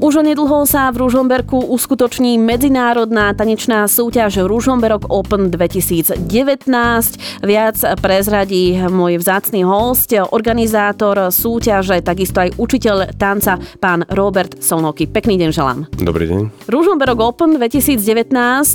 Už onedlho sa v Ružomberku uskutoční medzinárodná tanečná súťaž Ružomberok Open 2019. Viac prezradí môj vzácný host, organizátor súťaže, takisto aj učiteľ tanca, pán Robert Solnoky. Pekný deň želám. Dobrý deň. Ružomberok Open 2019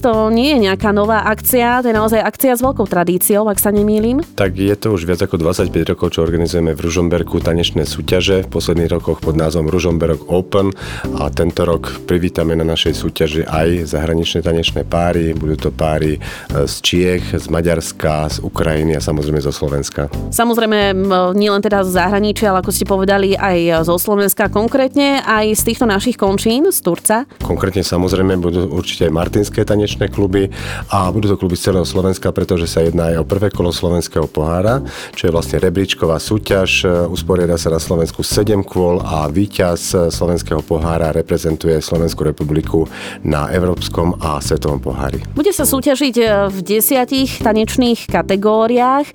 to nie je nejaká nová akcia, to je naozaj akcia s veľkou tradíciou, ak sa nemýlim. Tak je to už viac ako 25 rokov, čo organizujeme v Ružomberku tanečné súťaže. V posledných rokoch pod názvom Ružomberok Open a tento rok privítame na našej súťaži aj zahraničné tanečné páry. Budú to páry e, z Čiech, z Maďarska, z Ukrajiny a samozrejme zo Slovenska. Samozrejme, nielen teda z zahraničia, ale ako ste povedali, aj zo Slovenska konkrétne, aj z týchto našich končín, z Turca. Konkrétne samozrejme budú určite aj martinské tanečné kluby a budú to kluby z celého Slovenska, pretože sa jedná aj o prvé kolo slovenského pohára, čo je vlastne rebríčková súťaž. E, usporiada sa na Slovensku 7 kôl a víťaz slovenského pohára reprezentuje reprezentuje Slovenskú republiku na Európskom a Svetovom pohári. Bude sa súťažiť e, v desiatich tanečných kategóriách. E,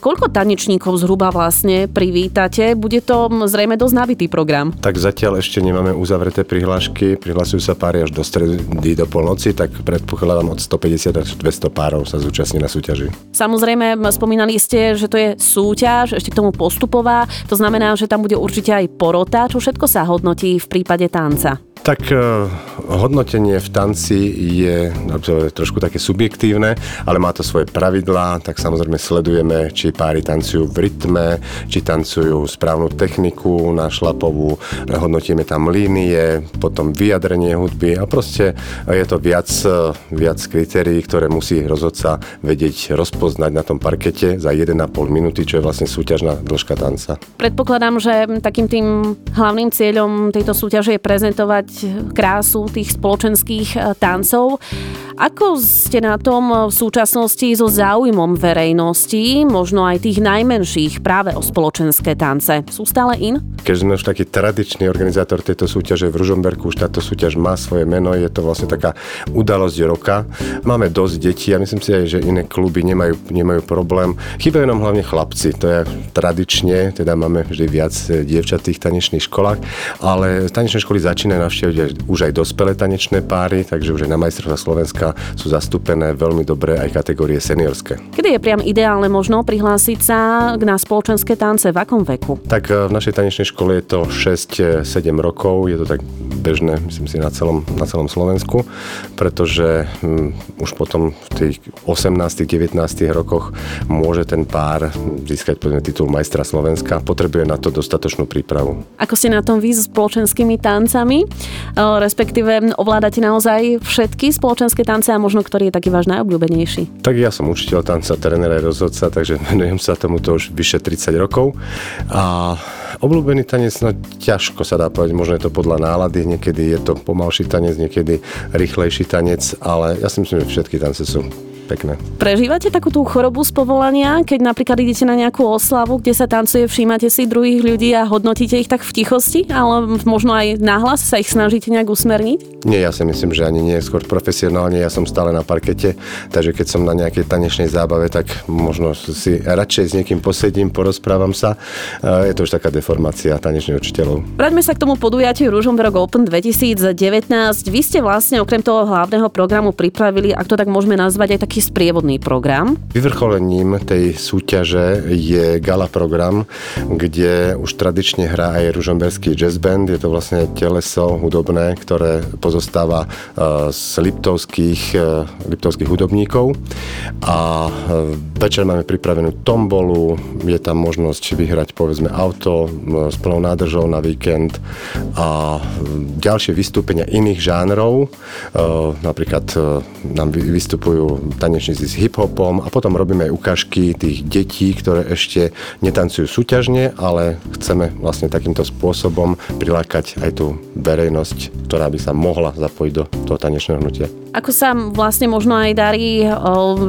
koľko tanečníkov zhruba vlastne privítate? Bude to zrejme dosť nabitý program. Tak zatiaľ ešte nemáme uzavreté prihlášky. Prihlasujú sa páry až do stredy do polnoci, tak predpokladám od 150 až 200 párov sa zúčastní na súťaži. Samozrejme, spomínali ste, že to je súťaž, ešte k tomu postupová. To znamená, že tam bude určite aj porota. Čo všetko sa hodnotí v prípade tanca? Tak uh, hodnotenie v tanci je trošku také subjektívne, ale má to svoje pravidlá, tak samozrejme sledujeme, či páry tancujú v rytme, či tancujú správnu techniku na šlapovú, hodnotíme tam línie, potom vyjadrenie hudby a proste je to viac, viac kritérií, ktoré musí rozhodca vedieť rozpoznať na tom parkete za 1,5 minúty, čo je vlastne súťažná dĺžka tanca. Predpokladám, že takým tým hlavným cieľom tejto súťaže je prezentovať krásu tých spoločenských e, tancov. Ako ste na tom v súčasnosti so záujmom verejnosti, možno aj tých najmenších práve o spoločenské tance? Sú stále in? Keď sme už taký tradičný organizátor tejto súťaže v Ružomberku, už táto súťaž má svoje meno, je to vlastne taká udalosť roka. Máme dosť detí a myslím si aj, že iné kluby nemajú, nemajú problém. Chýbajú nám hlavne chlapci, to je tradične, teda máme vždy viac dievčat v tých tanečných školách, ale tanečné školy začínajú navštíviť už aj dospelé tanečné páry, takže už aj na majstrovstvá Slovenska sú zastúpené veľmi dobre aj kategórie seniorské. Kedy je priam ideálne možno prihlásiť sa na spoločenské tance? V akom veku? Tak eh, v našej tanečnej škole je to 6-7 rokov, je to tak bežné, myslím si, na celom, na celom Slovensku, pretože hm, už potom v tých 18-19 rokoch môže ten pár získať povedzme, titul majstra Slovenska. Potrebuje na to dostatočnú prípravu. Ako ste na tom vy s spoločenskými tancami? Respektíve ovládate naozaj všetky spoločenské tance a možno ktorý je taký váš najobľúbenejší? Tak ja som učiteľ tanca, tréner aj rozhodca, takže venujem sa tomuto už vyše 30 rokov. A obľúbený tanec, no ťažko sa dá povedať, možno je to podľa nálady, niekedy je to pomalší tanec, niekedy rýchlejší tanec, ale ja si myslím, že všetky tance sú pekné. Prežívate takú tú chorobu z povolania, keď napríklad idete na nejakú oslavu, kde sa tancuje, všímate si druhých ľudí a hodnotíte ich tak v tichosti, ale možno aj nahlas sa ich snažíte nejak usmerniť? Nie, ja si myslím, že ani nie, skôr profesionálne, ja som stále na parkete, takže keď som na nejakej tanečnej zábave, tak možno si radšej s niekým posedím, porozprávam sa. Je to už taká deformácia tanečných učiteľov. Vráťme sa k tomu podujatiu Ružomberok Open 2019. Vy ste vlastne okrem toho hlavného programu pripravili, ak to tak môžeme nazvať, aj taký sprievodný program. Vyvrcholením tej súťaže je gala program, kde už tradične hrá aj Ružomberský jazz band. Je to vlastne teleso hudobné, ktoré pozostáva e, z liptovských, e, liptovských hudobníkov. A e, večer máme pripravenú tombolu, je tam možnosť vyhrať povedzme auto s plnou nádržou na víkend a ďalšie vystúpenia iných žánrov. Napríklad nám vystupujú tanečníci s hip-hopom a potom robíme aj ukážky tých detí, ktoré ešte netancujú súťažne, ale chceme vlastne takýmto spôsobom prilákať aj tú verejnosť, ktorá by sa mohla zapojiť do toho tanečného hnutia. Ako sa vlastne možno aj darí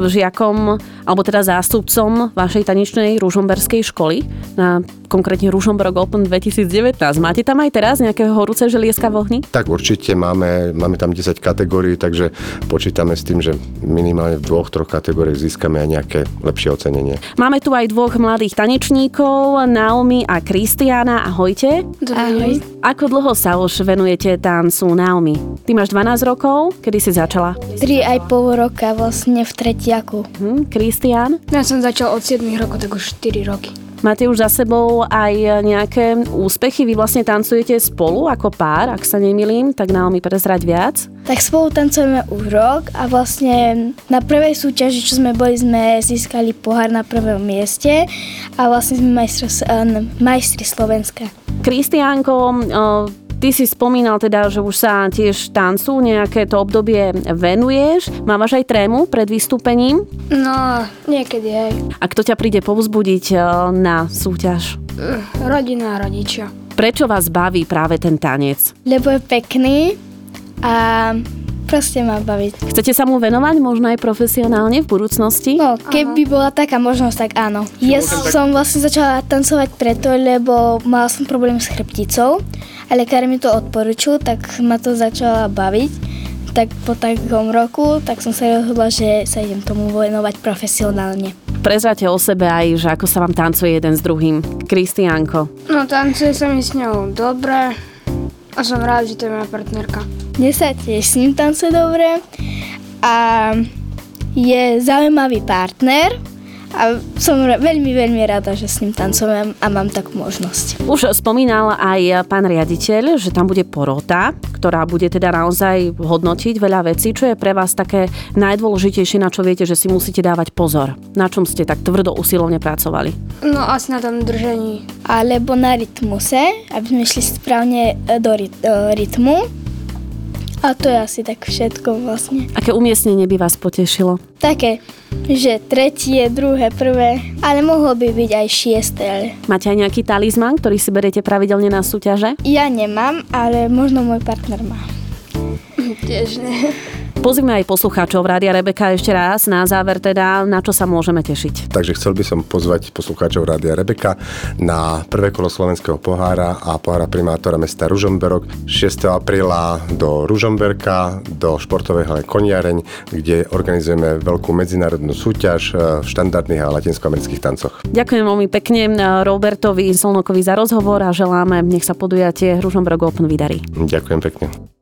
žiakom, alebo teda zástupcom vašej tanečnej ružomberskej školy na konkrétne Ružomberok Open 2019. Máte tam aj teraz nejaké horúce želieska v ohni? Tak určite máme, máme tam 10 kategórií, takže počítame s tým, že minimálne dvoch, troch kategóriách získame aj nejaké lepšie ocenenie. Máme tu aj dvoch mladých tanečníkov, Naomi a Kristiana. Ahojte. Ahoj. Ako dlho sa už venujete tancu Naomi? Ty máš 12 rokov? Kedy si začala? 3 aj pol roka vlastne v tretiaku. Hm, Kristian? Ja som začal od 7 rokov, tak už 4 roky. Máte už za sebou aj nejaké úspechy? Vy vlastne tancujete spolu ako pár, ak sa nemilím, tak Naomi prezrať viac. Tak spolu tancujeme už rok a vlastne na prvej súťaži, čo sme boli, sme získali pohár na prvom mieste a vlastne sme majstri, majstri Slovenska. Kristiánko, Ty si spomínal teda, že už sa tiež tancu nejaké to obdobie venuješ. Mávaš aj trému pred vystúpením? No, niekedy aj. A kto ťa príde povzbudiť na súťaž? Rodina a rodičia. Prečo vás baví práve ten tanec? Lebo je pekný a proste ma baviť. Chcete sa mu venovať možno aj profesionálne v budúcnosti? No, keby Aha. bola taká možnosť, tak áno. Ja som vlastne začala tancovať preto, lebo mala som problém s chrbticou a lekár mi to odporučil, tak ma to začala baviť. Tak po takom roku, tak som sa rozhodla, že sa idem tomu venovať profesionálne. Prezrate o sebe aj, že ako sa vám tancuje jeden s druhým. Kristiánko. No, tancuje sa mi s ňou dobre a som rád, že to je moja partnerka. Mne sa tiež s ním tancuje dobre a je zaujímavý partner a som veľmi, veľmi rada, že s ním tancujem a mám takú možnosť. Už spomínal aj pán riaditeľ, že tam bude porota, ktorá bude teda naozaj hodnotiť veľa vecí. Čo je pre vás také najdôležitejšie, na čo viete, že si musíte dávať pozor? Na čom ste tak tvrdo usilovne pracovali? No asi na tom držení. Alebo na rytmuse, aby sme šli správne do rytmu a to je asi tak všetko vlastne. Aké umiestnenie by vás potešilo? Také, že tretie, druhé, prvé, ale mohlo by byť aj šiesté. Ale... Máte aj nejaký talizman, ktorý si beriete pravidelne na súťaže? Ja nemám, ale možno môj partner má. Tiež ne. Pozrime aj poslucháčov Rádia Rebeka ešte raz na záver teda, na čo sa môžeme tešiť. Takže chcel by som pozvať poslucháčov Rádia Rebeka na prvé kolo Slovenského pohára a pohára primátora mesta Ružomberok 6. apríla do Ružomberka, do športovej hale Koniareň, kde organizujeme veľkú medzinárodnú súťaž v štandardných a latinskoamerických tancoch. Ďakujem veľmi pekne Robertovi Solnokovi za rozhovor a želáme, nech sa podujatie Ružomberok Open vydarí. Ďakujem pekne.